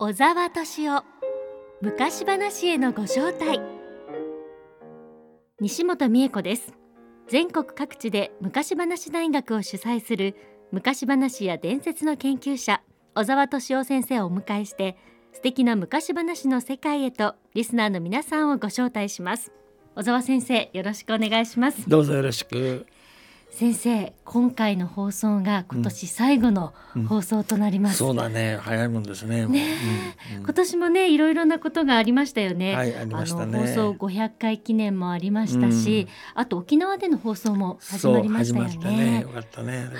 小沢敏夫昔話へのご招待。西本美恵子です。全国各地で昔話大学を主催する昔話や伝説の研究者小沢敏夫先生をお迎えして素敵な昔話の世界へとリスナーの皆さんをご招待します。小沢先生よろしくお願いします。どうぞよろしく。先生今回の放送が今年最後の放送となります、うんうん、そうだね。早いもんですね。ね、うん、今年もねいろいろなことがありましたよね、はい、ありましたね。放送500回記念もありましたし、あと沖縄での放送も始まりましたよね。ね。よかったね。はい、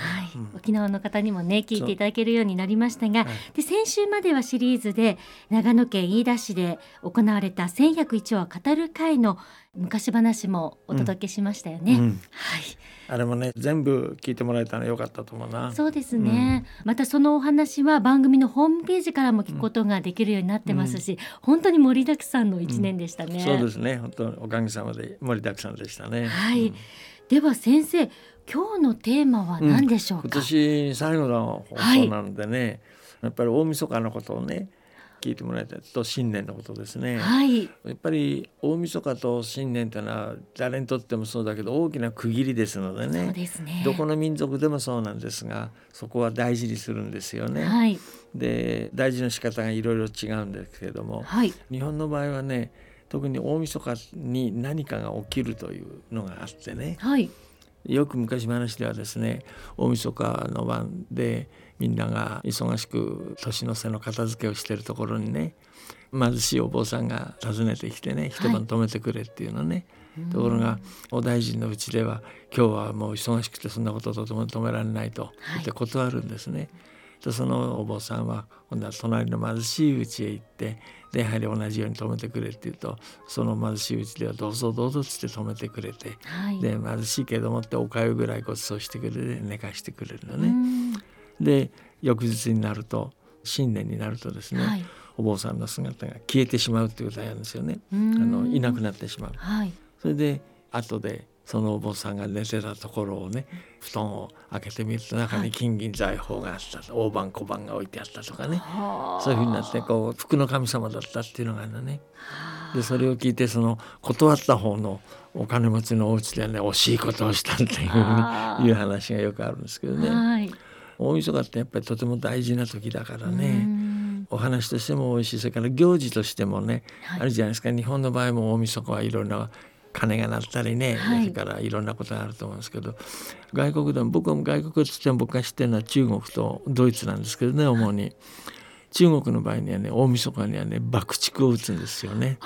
沖縄の方にもね聞いていただけるようになりましたが、で先週まではシリーズで長野県飯田市で行われた1101話語る会の昔話もお届けしましたよね、はい。あれもね全部聞いてもらえたのよかったと思うな。そうですね、うん、またそのお話は番組のホームページからも聞くことができるようになってますし、うん、本当に盛りだくさんの一年でしたね、うん、そうですね。本当おかげさまで盛りだくさんでしたね。はい、では先生今日のテーマは何でしょう今年最後の放送なのでね、はい、やっぱり大晦日のことをね聞いてもらいたいと。新年のことですね、はい、やっぱり大晦日と新年というのは誰にとってもそうだけど大きな区切りですのでね。ね。どこの民族でもそうなんですがそこは大事にするんですよね。はい、で大事の仕方がいろいろ違うんですけれども、はい、日本の場合はね特に大晦日に何かが起きるというのがあってね、はい、よく昔話ではですね大晦日の晩でみんなが忙しく年の瀬の片付けをしてるところにね貧しいお坊さんが訪ねてきてね一晩泊めてくれっていうのね、はい、ところがお大臣のうちでは今日はもう忙しくてそんなこととても止められないと言って断るんですね。はいでそのお坊さんは今度は隣の貧しい家へ行ってでやはり同じように止めてくれって言うとその貧しい家ではどうぞどうぞっつって止めてくれて、はい、で貧しいけどもっておかゆぐらいご馳走してくれて寝かしてくれるのね。で翌日になると新年になるとですね、はい、お坊さんの姿が消えてしまうっていうことなんですよね。あのいなくなってしまう。はい、それで後でそのお坊さんが寝てたところをね布団を開けてみると中に金銀財宝があったと、はい、大判小判が置いてあったとかね。そういうふうになってこう服の神様だったっていうのがあるね。でそれを聞いてその断った方のお金持ちのお家でね惜しいことをしたっていういう話がよくあるんですけどね。はい。大晦日ってやっぱりとても大事な時だからね。お話としても美味しい。それから行事としてもね、はい、あるじゃないですか。日本の場合も大晦日はいろんな鐘が鳴ったりね、はい、それからいろんなことがあると思うんですけど外国でも僕も外国っつっても僕が知ってるのは中国とドイツなんですけどね主に。中国の場合にはね大晦日にはね爆竹を打つんですよね。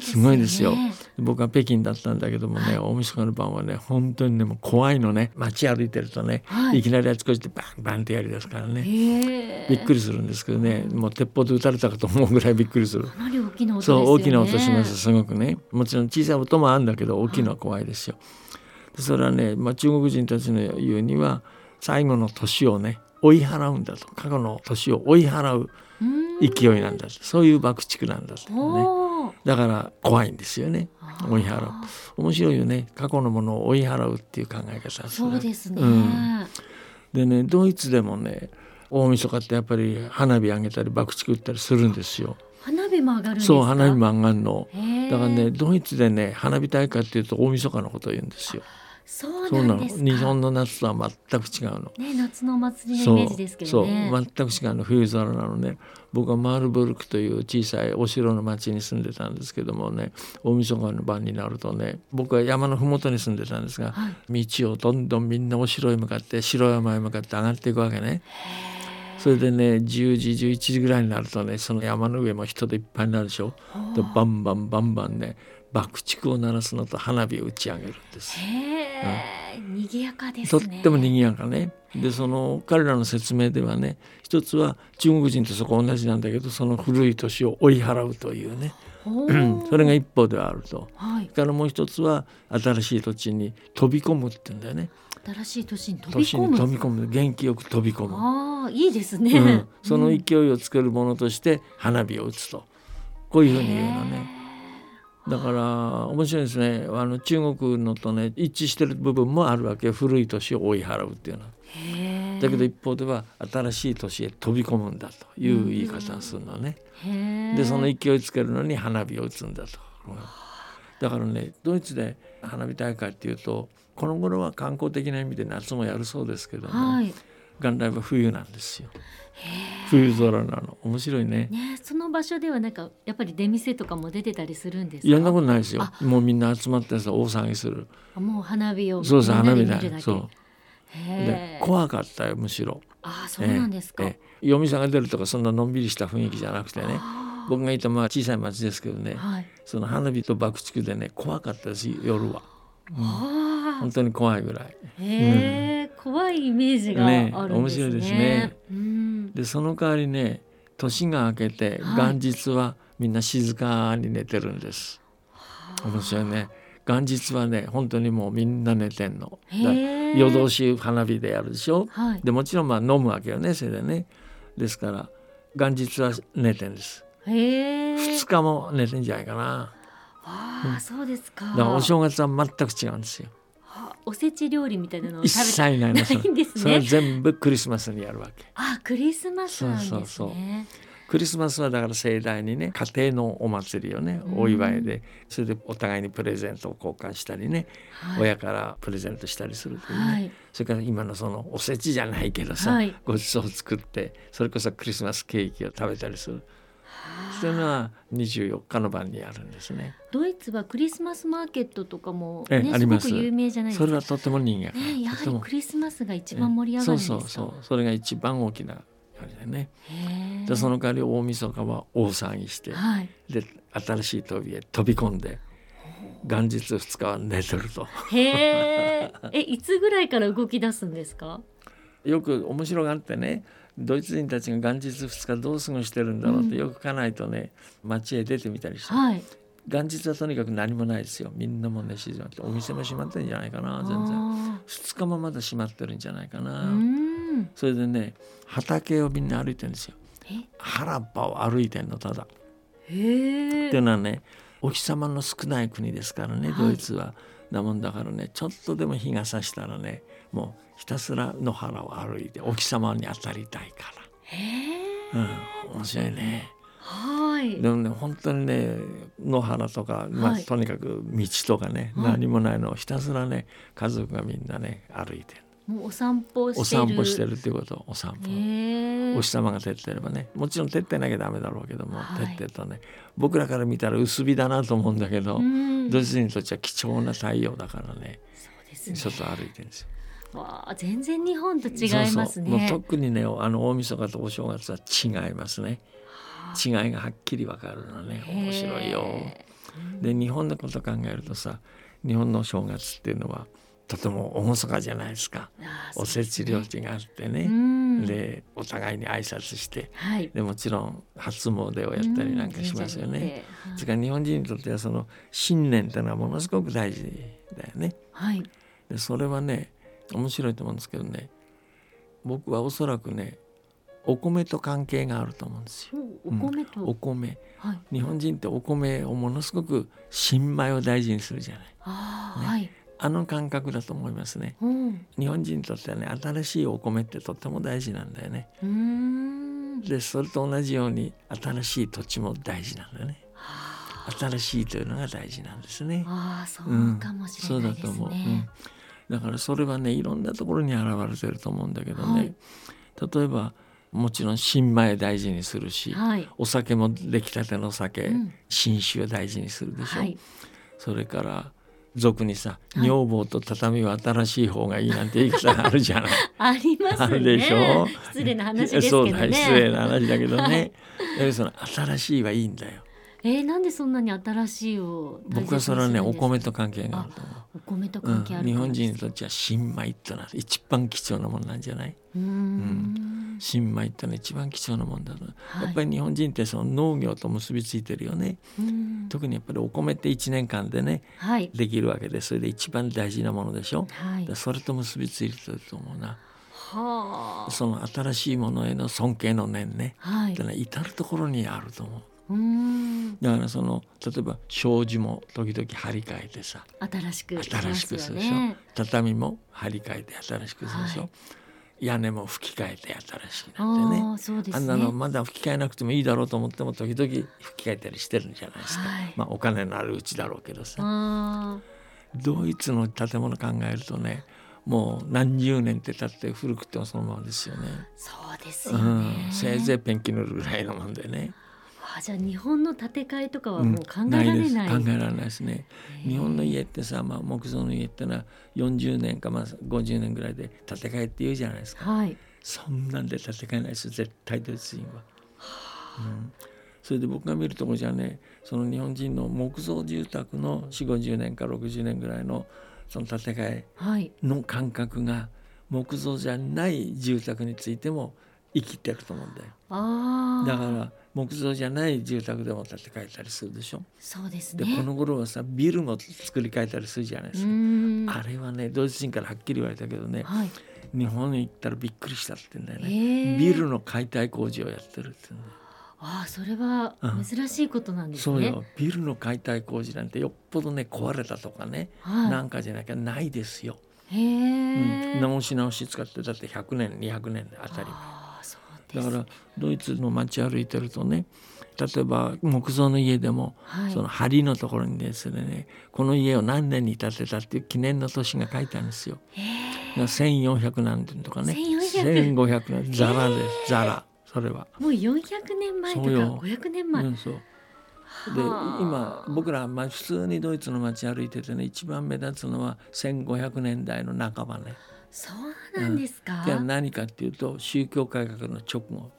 すごいですよ僕は北京だったんだけどもね、はい、大晦日の晩はね本当にねもう怖いのね街歩いてるとね、はい、いきなりあちこちでバンバンってやりですからね。びっくりするんですけどねもう鉄砲で撃たれたかと思うぐらいびっくりする。かなり大きな音、ね、そう大きな音しますすごくね。もちろん小さい音もあるんだけど大きいのは怖いですよ、はい、それはね、まあ、中国人たちの言うには最後の年をね追い払うんだと。過去の年を追い払う勢いなんだそういう爆竹なんだとね。だから怖いんですよね。追い払う。面白いよね。過去のものを追い払うっていう考え方そうですね、うん、でねドイツでもね大晦日ってやっぱり花火上げたり爆竹打ったりするんですよ。花火も上がるそう花火も上がるの。だからねドイツでね花火大会っていうと大晦日のことを言うんですよそうなの日本の夏とは全く違うの。ね夏のお祭りのイメージですけどね。そう全く違うの冬空なのね。僕はマールブルクという小さいお城の町に住んでたんですけどもね大晦日の晩になるとね僕は山の麓に住んでたんですが、はい、道をどんどんみんなお城へ向かって城山へ向かって上がっていくわけね。それでね10時11時ぐらいになるとねその山の上も人でいっぱいになるでしょ。でバンバンバンバンね爆竹を鳴らすのと花火を打ち上げるんです。へうん、賑やかです、ね、とっても賑やかね。でその彼らの説明ではね一つは中国人とそこ同じなんだけどその古い年を追い払うというね。それが一方ではあると、はい、からもう一つは新しい土地に飛び込むって言うんだよね。新しい年に飛び込む。飛び込む。元気よく飛び込む。ああいいですね、うん、その勢いをつけるものとして花火を打つと。こういうふうに言うのね。だから面白いですねあの中国のとね一致してる部分もあるわけ古い年を追い払うっていうのは。だけど一方では新しい年へ飛び込むんだという言い方をするのね。でその勢いつけるのに花火を打つんだと。うんだからねドイツで花火大会っていうとこの頃は観光的な意味で夏もやるそうですけども、はい元来は冬なんですよ。冬空なの。面白いね。ねその場所ではなんかやっぱり出店とかも出てたりするんですか？いやそんなことないですよ。あ。もうみんな集まってさ大騒ぎする。あもう花火をそうそう花火だ。そう。へでー怖かったよむしろ。あそうなんですか、ええええ。嫁さんが出るとかそんなのんびりした雰囲気じゃなくてね。僕がいたまあ小さい町ですけどね。はい。その花火と爆竹でね怖かったです夜は、うん。あ本当に怖いぐらい。ーへえ、怖いイメージがあるんですね。ね面白いですね。うん。でその代わりね年が明けてはい。元日はみんな静かに寝てるんです、面白いね。元日はね本当にもうみんな寝てんの。夜通し花火でやるでしょ。はい。でもちろんまあ飲むわけよねそれでね。ですから元日は寝てんです。へえ。2日も寝てんじゃないかな。ああそうですか。だからお正月は全く違うんですよ。あおせち料理みたいなのを一食べ切ないんですそれ全部クリスマスにやるわけ。あクリスマスなんですね。そうそうそう。クリスマスはだから盛大にね家庭のお祭りをねお祝いでそれでお互いにプレゼントを交換したりね、はい。親からプレゼントしたりするというね、はい。それから今のそのおせちじゃないけどさ、はい。ごちそうを作ってそれこそクリスマスケーキを食べたりするそういうのは24日の晩にやるんですね。ドイツはクリスマスマーケットとかもええねあります。すごく有名じゃないですか。それはとても人気がねやはりクリスマスが一番盛り上がるんですか？そうそうそう。それが一番大きなあれでね。でその代わり大晦日は大騒ぎしてはい。で新しい扉へ飛び込んで元日2日は寝てると。へえ。えいつぐらいから動き出すんですか？よく面白がってねドイツ人たちが元日2日どう過ごしてるんだろうってよく家内とね街へ出てみたりして、はい。元日はとにかく何もないですよ。みんなもね静まってお店も閉まってるんじゃないかな全然。あ2日もまだ閉まってるんじゃないかな、ん。それでね畑をみんな歩いてるんですよ。え？原っぱを歩いてんのただ。へっていえうのはねお日様の少ない国ですからねはい。ドイツは。なもんだからねちょっとでも日が差したらねもうひたすら野原を歩いてお日様に当たりたいから。うん面白いね。はい。でもね本当にね野原とか、まあはい。とにかく道とかね、はい。何もないのをひたすらね家族がみんなね歩いてるもうお散歩してる。お散歩してるっていうことお散歩。お日様が照ってればねもちろん照ってなきゃダメだろうけども、はい。照ってるとね僕らから見たら薄日だなと思うんだけど、うん。ドイツ人にとっては貴重な太陽だからねね。ちょっと歩いてるんですよ。わあ全然日本と違いますそうそう。もうね特にねあの大晦日とお正月は違いますね。違いがはっきりわかるのね。面白いよ。へで日本のこと考えるとさ日本の正月っていうのはとても厳かじゃないですか。おせち料理があってね、うん。でお互いに挨拶して。はい。でもちろん初詣をやったりなんかしますよね。うんそれから日本人にとってはその信念っていうのはものすごく大事だよね。はい。でそれはね面白いと思うんですけどね。僕はおそらくねお米と関係があると思うんですよ。おお米と、お米。はい。日本人ってお米をものすごく新米を大事にするじゃない。ねあーはい。あの感覚だと思いますね。うん。日本人にとってはね新しいお米ってとっても大事なんだよね。うーん。でそれと同じように新しい土地も大事なんだよね。あ新しいというのが大事なんですね。あーそうかもしれそうないですだと思う、うん。ね。だからそれはねいろんなところに現れてると思うんだけどね、はい例えばもちろん新米大事にするし、はいお酒も出来たての酒、うん新酒を大事にするでしょ、はいそれから俗にさはい女房と畳は新しい方がいいなんて言い方があるじゃない。ありますね。でしょ？失礼な話ですけどそうだね。失礼な話だけどね。はいだけどその新しいはいいんだよ。えー、なんでそんなに新しいを僕はそれはねお米と関係があると思う。お米とうん関係ある日本人にととっては新米ってのは一番貴重なもんなんじゃない？うーん。新米ってのは一番貴重なもんだと、はい。やっぱり日本人ってその農業と結びついてるよね。うん。特にやっぱりお米って1年間でねはい。できるわけでそれで一番大事なものでしょ、はい。でそれと結びついてると思うな。はあ。その新しいものへの尊敬の念ね。はい。ってのは至る所にあると思うだからその例えば障子も時々張り替えてさ新しく新しくするでしょ、ね畳も張り替えて新しくするでしょ、はい。屋根も吹き替えて新しくなってね。ね。あんなのまだ吹き替えなくてもいいだろうと思っても時々吹き替えたりしてるんじゃないですか、はい。まあお金のあるうちだろうけどさ。あドイツの建物考えるとねもう何十年って経って古くてもそのままですよね。ーそうですようねん、せいぜいペンキ塗るぐらいのもんでね。あじゃあ日本の建て替えとかはうん。もう考えられない,、です。考えられないですね。日本の家ってさ、まあ、木造の家ってのは40年かまあ50年ぐらいで建て替えって言うじゃないですか。はい。そんなんで建て替えないです。よ絶対ドイツ人は。うん、それで僕が見るとこじゃねその日本人の木造住宅の4 5 0年か60年ぐらいのその建て替えはい。の感覚が木造じゃない住宅についても生きてると思うんだよ。ああだから木造じゃない住宅でも建て替えたりするでしょ？そうですでねこの頃はさビルも作り変えたりするじゃないでうすか。あれはねドイツ人からはっきり言われたけどねはい。日本に行ったらびっくりしたって言うんだよへね。ービルの解体工事をやってるって。ああそれはうん。珍しいことなんですね、そうよ。ビルの解体工事なんてよっぽどね壊れたとかね、はい。なんかじゃなきゃないですよ。へうえ、ん、直し直し使ってだって100年200年で当たりだからドイツの街歩いてるとね例えば木造の家でも、はい。その梁のところにですねこの家を何年に建てたっていう記念の年が書いてあるんですよ。へえだから1400何年とかね。1400 1500年ザラです。ザラ。それは。もう400年前とかそうよ。500年前、うん、そう。ではあ。今僕らまあ普通にドイツの街歩いててね一番目立つのは1500年代の半ばね。そうなんですか、じゃあ何かっていうと宗教改革の直後。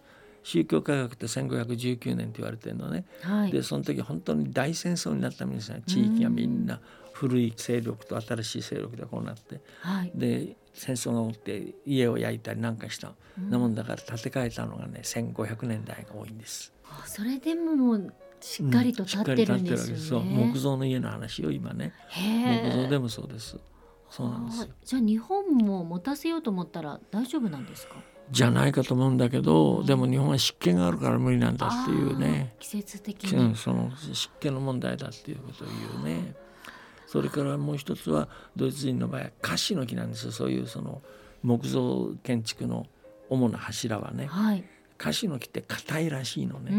宗教改革って1519年って言われてるのね。はい。でその時本当に大戦争になったんですね地域がみんな古い勢力と新しい勢力でこうなって。はい。で戦争が起きて家を焼いたりなんかした、なもんだから建て替えたのがね1500年代が多いんです。あそれでももうしっかりと立ってるんですよね、う木造の家の話よ今ね。木造でもそうですそうなんですじゃあ日本も持たせようと思ったら大丈夫なんですか？じゃないかと思うんだけどでも日本は湿気があるから無理なんだっていうね。季節的に。うんその湿気の問題だっていうことを言うね。それからもう一つはドイツ人の場合はカシの木なんですよ。そういうその木造建築の主な柱はね。はい。カシの木って硬いらしいのね。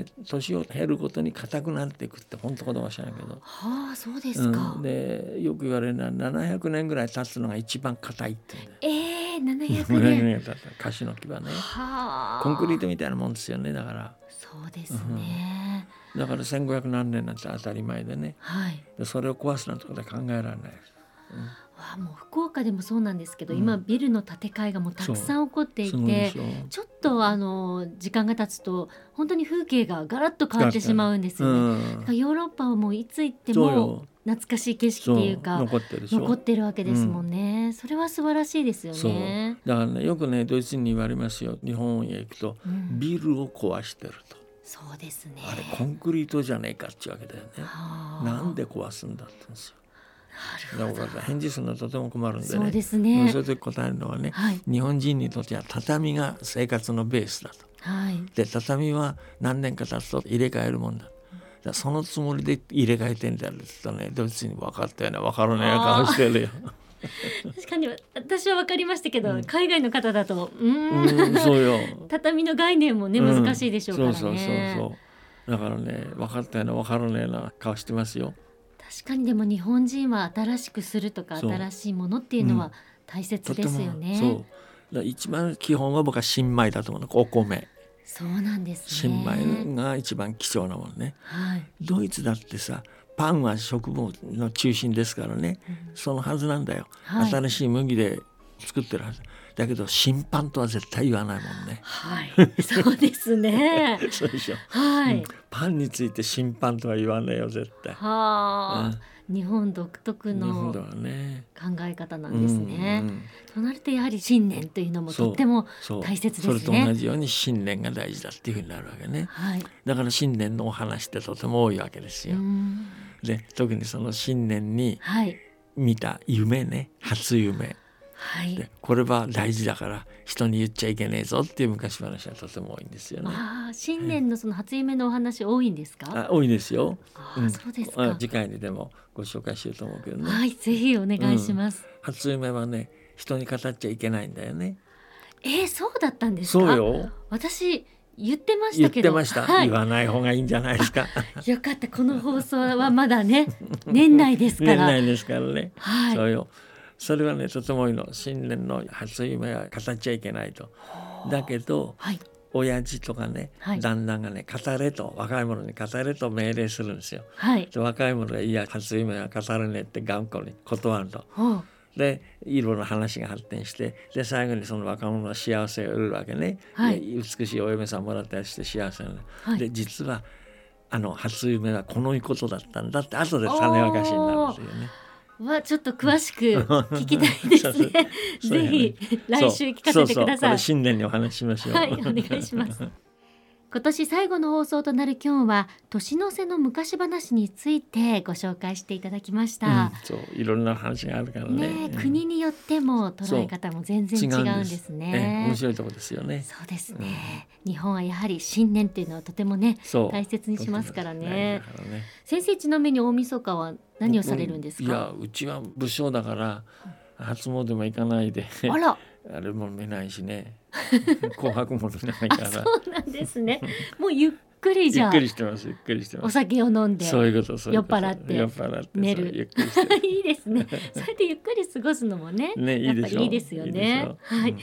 んで年を経るごとに硬くなっていくって本当かどうか知らないけど、はあそうですか、うん、でよく言われるのは700年ぐらい経つのが一番硬いって言うんだよ。ええー、700 700年。年経った。カシの木はね。はあ。コンクリートみたいなもんですよねだから。そうですね、だから1500何年なんて当たり前でね。はい。でそれを壊すなんてことは考えられない。わあもう福岡でもそうなんですけど、うん。今ビルの建て替えがもうたくさん起こっていてすごいでしょちょっとあの時間が経つと本当に風景がガラッと変わってしまうんですよね。うん。だからヨーロッパはもういつ行ってもそうよ。懐かしい景色っていうか残ってるでしょ。残ってるわけですもんね、それは素晴らしいですよそう。ね。だからねよくねドイツ人に言われますよ。日本へ行くとうん。ビルを壊してると、そうですね。あれコンクリートじゃねえかっていうわけだよね。はあ。なんで壊すんだって言うんですよ。なるだから返事するのとても困るんでね。そうですうんねそういう時答えるのはね、はい日本人にとっては畳が生活のベースだと。はいで畳は何年か経つと入れ替えるもんだ。そのつもりで入れ替えてんだよって言ったらねドイツ人に分かったよね分からねえ顔してるよ。確かに私は分かりましたけど、うん海外の方だとうーんうんそうよ。畳の概念もねうん難しいでしょうからね。そうそうそうそう。だからね分かったよね分からねえな顔してますよ。確かにでも日本人は新しくするとか新しいものっていうのうんは大切ですよね。そう。だから一番基本は僕は新米だと思うのお米。そうなんです新ね。米が一番貴重なものね。はい。ドイツだってさパンは食物の中心ですからね、そのはずなんだよ、はい新しい麦で作ってるはずだけど新パンとは絶対言わないもんね。はい。そうですね。そうでしょ、はい。うん。パンについて新パンとは言わないよ絶対、はあ、日本独特の考え方なんですね。うんうん。となるとやはり信念というのもとっても大切ですね。それと同じように信念が大事だっていうふうになるわけね。はい。だから信念のお話ってとても多いわけですうよ、ん。で特にその信念にはい。見た夢ね。初夢はいで。これは大事だから人に言っちゃいけねえぞっていう昔話はとても多いんですよね。ああ、新年のその初夢のお話多いんですか？あ多いですよ。ああ、うんそうですか。あ次回にでもご紹介しようと思うけどね。はい、ぜひお願いします。初夢はね人に語っちゃいけないんだよね。えー、そうだったんですか？そうよ私言ってましたけどてました、はい言わない方がいいんじゃないですか よかったこの放送はまだね年内ですから 年内ですからね、はいそうよそれはねとてもいいの。新年の初夢は語っちゃいけないと。だけどはい。親父とかね、はい。旦那がね語れと若い者に語れと命令するんですよ。はい。で若い者が「いや初夢は語れねえ」って頑固に断ると。でいろんな話が発展してで最後にその若者は幸せを得るわけね、はい。で美しいお嫁さんもらったりして幸せなの、はい。で実はあの初夢はこのことだったんだって後で種明かしになるんですよね。はちょっと詳しく聞きたいですね。そう ぜひ来週聞かせてくだそうそうこさいれ新年にお話ししましょう。はいお願いします今年最後の放送となる今日は年の瀬の昔話についてご紹介していただきましうんた、そういろんな話があるからね。ねえうん。国によっても捉え方も全然違うんですええね面白いところですよね。そうですね、日本はやはり新年っていうのはとてもね大切にしますからね。ね。先生ちなみに大晦日は何をされるんですいやかうちは武将だから初詣も行かないで。あら。あれも見ないしね 紅白も見ないかあそらうなんですね。もうゆっくりじゃあゆっくりしてますゆっくりしてます。お酒を飲んでそういうこと酔っ払って酔っ払って寝る。そうゆっくりして いいですね。それでゆっくり過ごすのもねねいいでしょ。やっぱりいいですよね。はい。うん。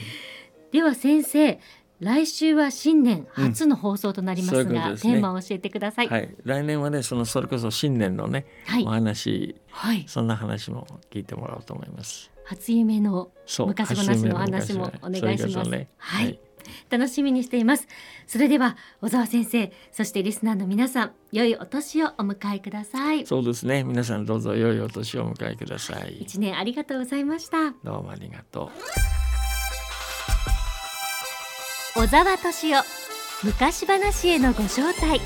では先生来週は新年初の放送となりますうん。そういうすね。テーマを教えてください。はい。来年はねそのそれこそ新年のね、はい。お話はい。そんな話も聞いてもらおうと思います。初夢の昔話のお話。もお願いします。ねはい。楽しみにしています。それでは小沢先生そしてリスナーの皆さん良いお年をお迎えください。そうですね。皆さんどうぞ良いお年をお迎えください。一年ありがとうございました。どうもありがとう小沢敏夫。昔話へのご招待。